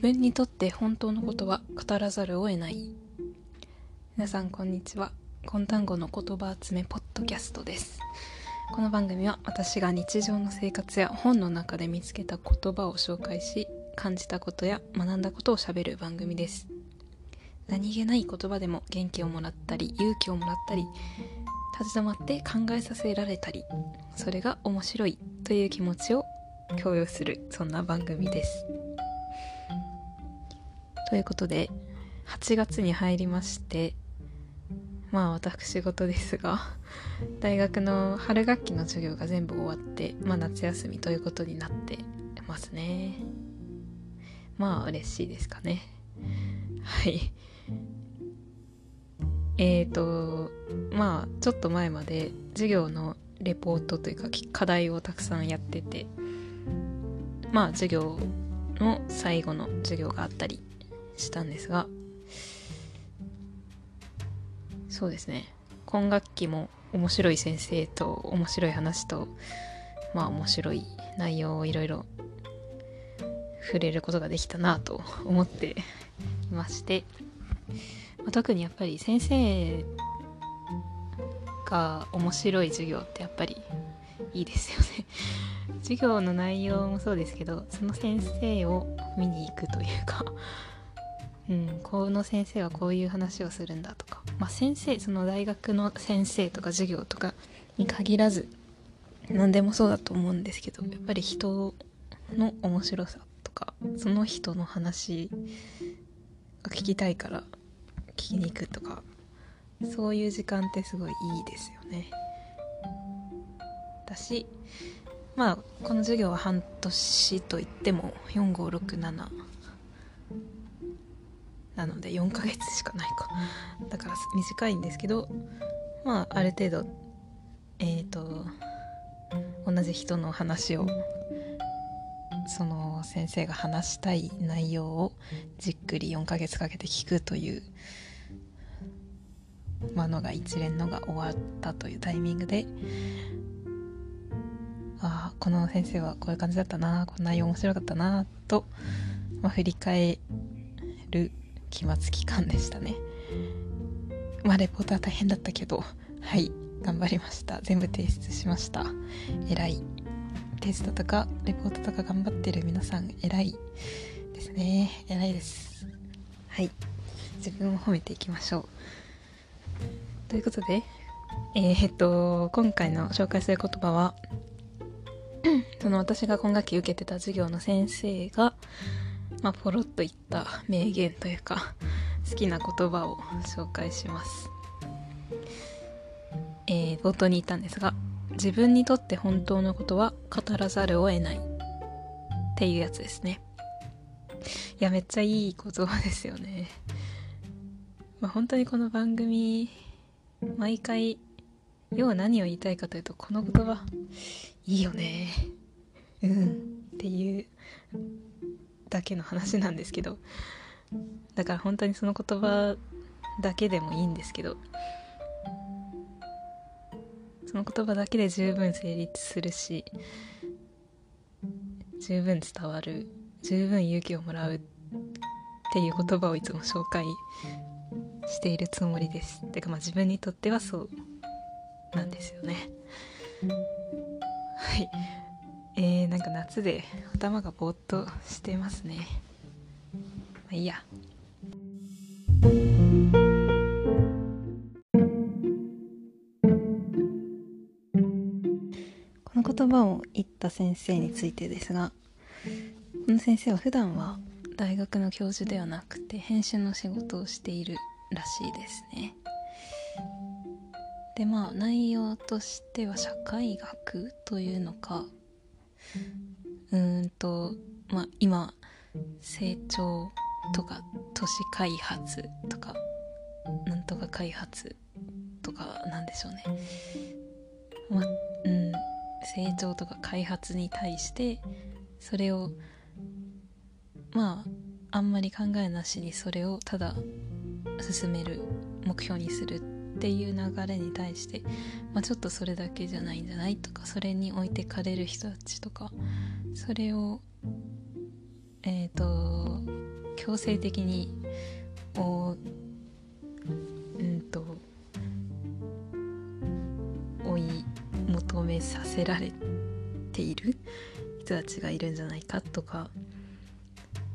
分にとって本当のことは語らざるを得ない。皆さんこんにちは。今単語の言葉集めポッドキャストです。この番組は私が日常の生活や本の中で見つけた言葉を紹介し感じたことや学んだことをしゃべる番組です。何気ない言葉でも元気をもらったり勇気をもらったり立ち止まって考えさせられたりそれが面白いという気持ちを共有するそんな番組です。ということで8月に入りましてまあ私事ですが 大学の春学期の授業が全部終わってまあ夏休みということになってますね。まあ嬉しいですかね。はい。えーとまあちょっと前まで授業のレポートというか課題をたくさんやっててまあ授業の最後の授業があったりしたんですがそうですね。今学期も面白い先生と面白い話とまあ面白い内容をいろいろ触れることができたなと思っていまして、まあ、特にやっぱり先生が面白い授業ってやっぱりいいですよね。授業の内容もそうですけどその先生を見に行くというかうん、この先生はこういう話をするんだとか、まあ、先生その大学の先生とか授業とかに限らず何でもそうだと思うんですけどやっぱり人の面白さとかその人の話が聞きたいから聞きに行くとかそういう時間ってすごいいいですよね。だしまあこの授業は半年といっても4567なので4ヶ月しかないか。だから短いんですけどまあある程度えっ、ー、と同じ人の話をその先生が話したい内容をじっくり4ヶ月かけて聞くというまのが一連のが終わったというタイミングでああこの先生はこういう感じだったなこの内容面白かったなと、まあ、振り返る期末期間でしたね。まあレポートは大変だったけどはい頑張りました。全部提出しました。偉い。テストとかレポートとか頑張ってる皆さん偉いですね。偉いです。はい。自分を褒めていきましょう。ということでえー、っと今回の紹介する言葉は その私が今学期受けてた授業の先生がまあ、ポロッと言った名言というか好きな言葉を紹介します、えー、冒頭に言ったんですが自分にとって本当のことは語らざるを得ない。っていうやつですね。いやめっちゃいい言葉ですよね。まあ、本当にこの番組毎回要は何を言いたいかというとこの言葉いいよね。うん。っていうだけの話なんですけどだから本当にその言葉だけでもいいんですけどその言葉だけで十分成立するし十分伝わる十分勇気をもらうっていう言葉をいつも紹介しているつもりです。てかまあ自分にとってはそうなんですよね。なんか夏で頭がぼーっとしてますね。まあいいや。この言葉を言った先生についてですがこの先生は普段は大学の教授ではなくて編集の仕事をしているらしいですね。でまあ内容としては社会学というのかうんとまあ今成長とか都市開発とかなんとか開発とかなんでしょうね、まうん、成長とか開発に対してそれをまああんまり考えなしにそれをただ進める目標にするっていう流れに対して、まあ、ちょっとそれだけじゃないんじゃないとかそれに置いてかれる人たちとかそれをえっ、ー、と強制的におうんと追い求めさせられている人たちがいるんじゃないかとか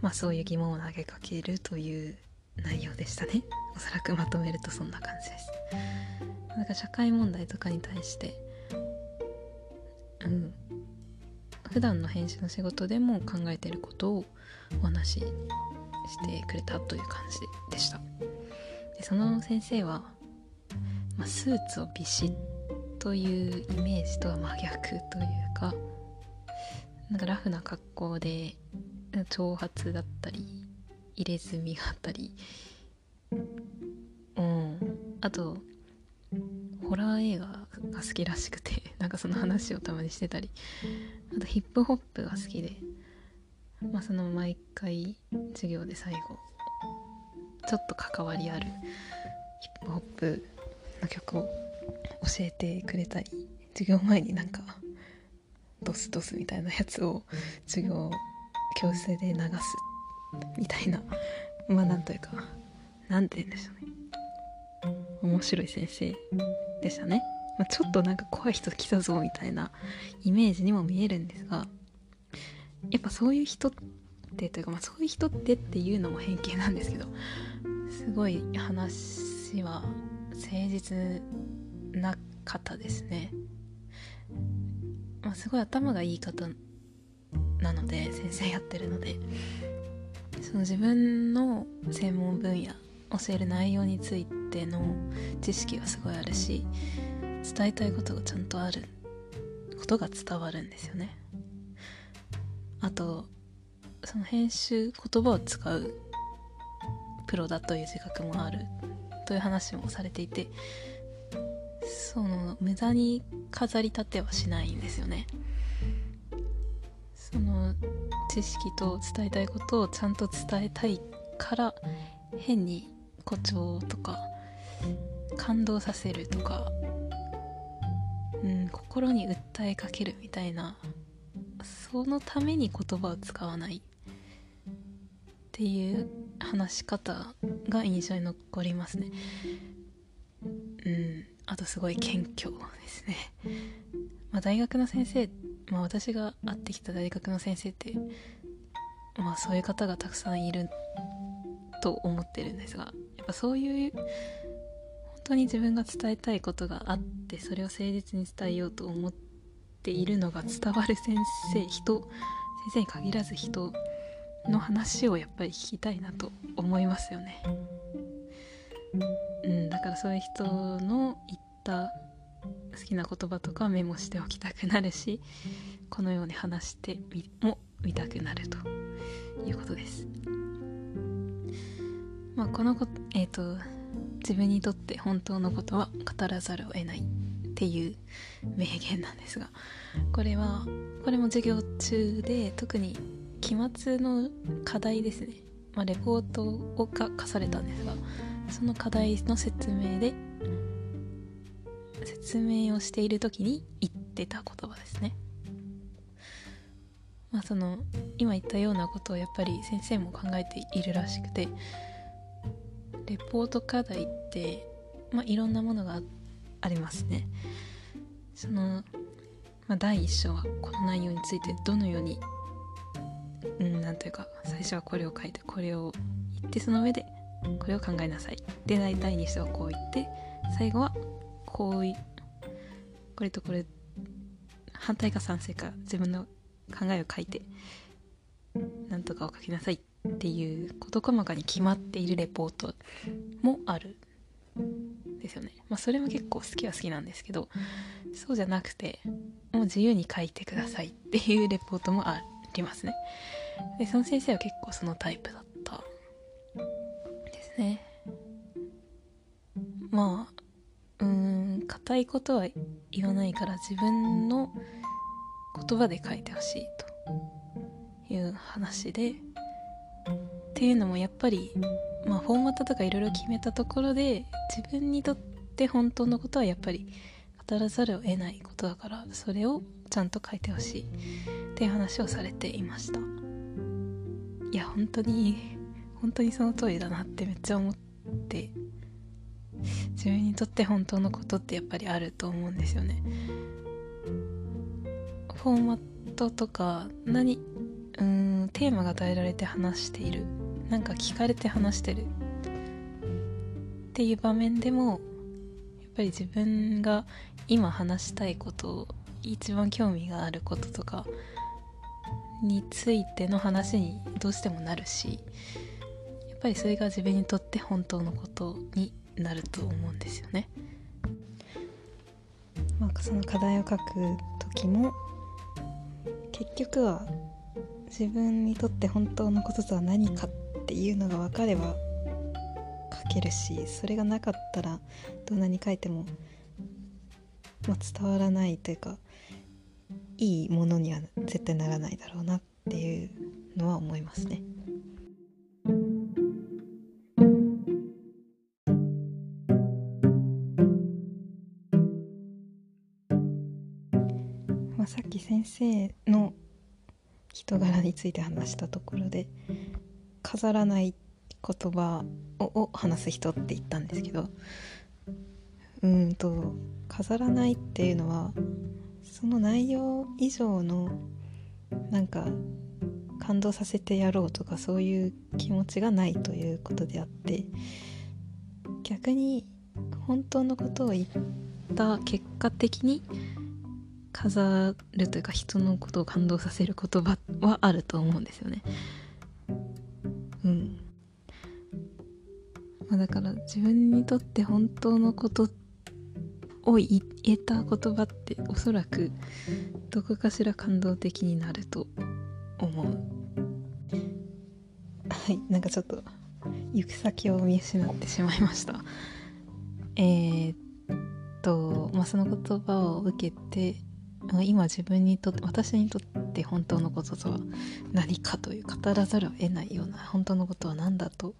まあそういう疑問を投げかけるという内容でしたね。おそらくまとめるとそんな感じです。なんか社会問題とかに対してうん普段の編集の仕事でも考えてることをお話ししてくれたという感じでした。でその先生は、まあ、スーツをビシッというイメージとは真逆というかなんかラフな格好で長髪だったり入れ墨があったりあとホラー映画が好きらしくて なんかその話をたまにしてたり。あとヒップホップが好きで。まあその毎回授業で最後ちょっと関わりあるヒップホップの曲を教えてくれたり授業前になんかドスドスみたいなやつを授業教室で流すみたいな。まあなんというか何て言うんでしょうね。面白い先生でしたね、まあ、ちょっとなんか怖い人来たぞみたいなイメージにも見えるんですがやっぱそういう人ってというか、まあ、そういう人ってっていうのも偏見なんですけどすごい話は誠実な方ですね、まあ、すごい頭がいい方なので先生やってるのでその自分の専門分野教える内容についてての知識がすごいあるし伝えたいことがちゃんとあることが伝わるんですよね。あとその編集言葉を使うプロだという自覚もあるという話もされていてその無駄に飾り立てはしないんですよね。その知識と伝えたいことをちゃんと伝えたいから変に誇張とか感動させるとか、うん、心に訴えかけるみたいなそのために言葉を使わないっていう話し方が印象に残りますね。うんあとすごい謙虚ですね、まあ、大学の先生、まあ、私が会ってきた大学の先生ってまあそういう方がたくさんいると思ってるんですがやっぱそういう当に自分が伝えたいことがあってそれを誠実に伝えようと思っているのが伝わる先生人先生に限らず人の話をやっぱり聞きたいなと思いますよね。うん、だからそういう人の言った好きな言葉とかメモしておきたくなるしこのように話してみも見たくなるということです。まあ、このこえっ、ー、と自分にとって本当のことは語らざるを得ないっていう名言なんですがこれはこれも授業中で特に期末の課題ですね、まあ、レポートをが課されたんですがその課題の説明で説明をしている時に言ってた言葉ですね。まあその今言ったようなことをやっぱり先生も考えているらしくてレポート課題って、まあ、いろんなものがありますね。その、まあ、第一章はこの内容についてどのようにうんなんというか最初はこれを書いてこれを言ってその上でこれを考えなさい。で第2章はこう言って最後はこういこれとこれ反対か賛成か自分の考えを書いてなんとかを書きなさいっていう事細かに決まっているレポートもあるですよね。まあそれも結構好きは好きなんですけどそうじゃなくてもう自由に書いてくださいっていうレポートもありますね。でその先生は結構そのタイプだったですね。まあうん硬いことは言わないから自分の言葉で書いてほしいという話でっていうのもやっぱり、まあ、フォーマットとかいろいろ決めたところで自分にとって本当のことはやっぱり語らざるを得ないことだからそれをちゃんと書いてほしいっていう話をされていました。いや本当に本当にその通りだなってめっちゃ思って自分にとって本当のことってやっぱりあると思うんですよね。フォーマットとか何うんテーマが与えられて話しているなんか聞かれて話してるっていう場面でもやっぱり自分が今話したいこと一番興味があることとかについての話にどうしてもなるしやっぱりそれが自分にとって本当のことになると思うんですよね。まあ、その課題を書く時も結局は自分にとって本当のこととは何かっていうのが分かれば書けるしそれがなかったらどんなに書いても、まあ、伝わらないというかいいものには絶対ならないだろうなっていうのは思いますね。まあ、さっき先生の人柄について話したところで飾らない言葉を話す人って言ったんですけどうんと飾らないっていうのはその内容以上のなんか感動させてやろうとかそういう気持ちがないということであって逆に本当のことを言った結果的に飾るというか人のことを感動させる言葉はあると思うんですよね。だから自分にとって本当のことを言えた言葉っておそらくどこかしら感動的になると思う。はい、なんかちょっと行く先を見失ってしまいました。えー、っと、まあ、その言葉を受けて今自分にとって私にとって本当のこととは何かという語らざるを得ないような本当のことは何だと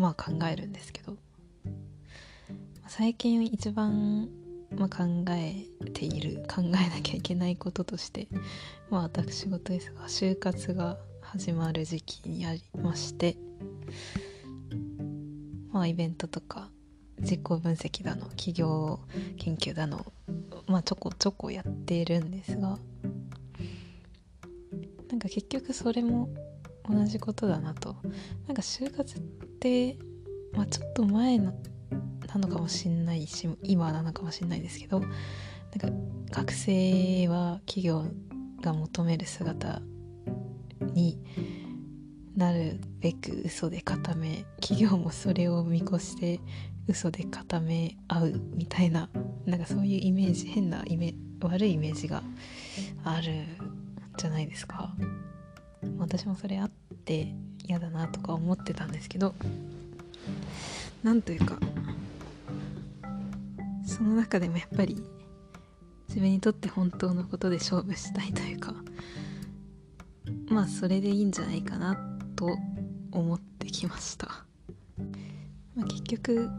まあ考えるんですけど。最近一番、まあ、考えている考えなきゃいけないこととしてまあ私事ですが就活が始まる時期にありましてまあイベントとか自己分析だの企業研究だのまあちょこちょこやっているんですがなんか結局それも同じことだなと。なんか就活っ、まあ、ちょっと前のなのかもしんないし今なのかもしんないですけどなんか学生は企業が求める姿になるべく嘘で固め企業もそれを見越して嘘で固め合うみたいななんかそういうイメージ変なイメ悪いイメージがあるじゃないですか。私もそれあって嫌だなとか思ってたんですけどなんというかその中でもやっぱり自分にとって本当のことで勝負したいというかまあそれでいいんじゃないかなと思ってきました、まあ、結局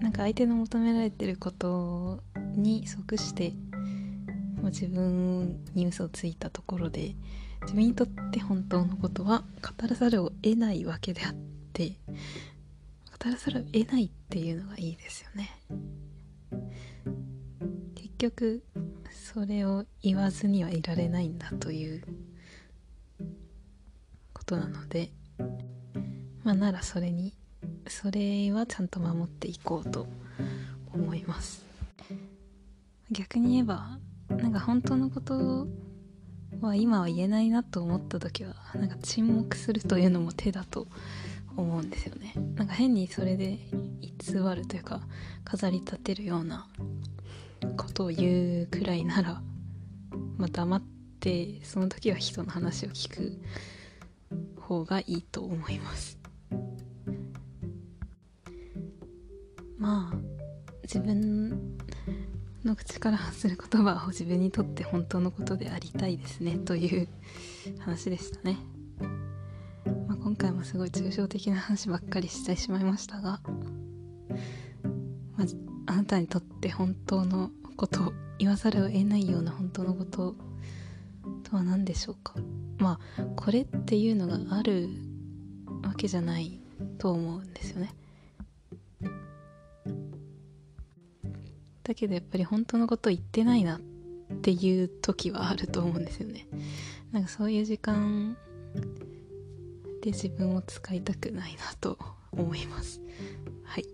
なんか相手の求められてることに即してもう自分に嘘をついたところで自分にとって本当のことは語らざるを得ないわけであって語らざるを得ないっていうのがいいですよね。結局それを言わずにはいられないんだということなのでまあならそれにそれはちゃんと守っていこうと思います。逆に言えばなんか本当のことは今は言えないなと思った時はなんか沈黙するというのも手だと思うんですよね。なんか変にそれで偽るというか飾り立てるようなことを言うくらいならまあ黙ってその時は人の話を聞く方がいいと思います。まあ自分の口から発する言葉を自分にとって本当のことでありたいですねという話でしたね、まあ、今回もすごい抽象的な話ばっかりしてしまいましたが、まあ、あなたにとって本当のこと言わざるを得ないような本当のこととは何でしょうか。まあこれっていうのがあるわけじゃないと思うんですよね。だけどやっぱり本当のこと言ってないなっていう時はあると思うんですよね。なんかそういう時間で自分を使いたくないなと思います。はい。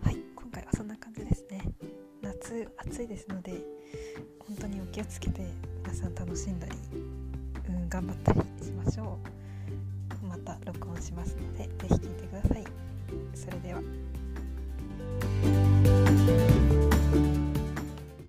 はい今回はそんな感じですね。夏暑いですので本当にお気をつけて頑張った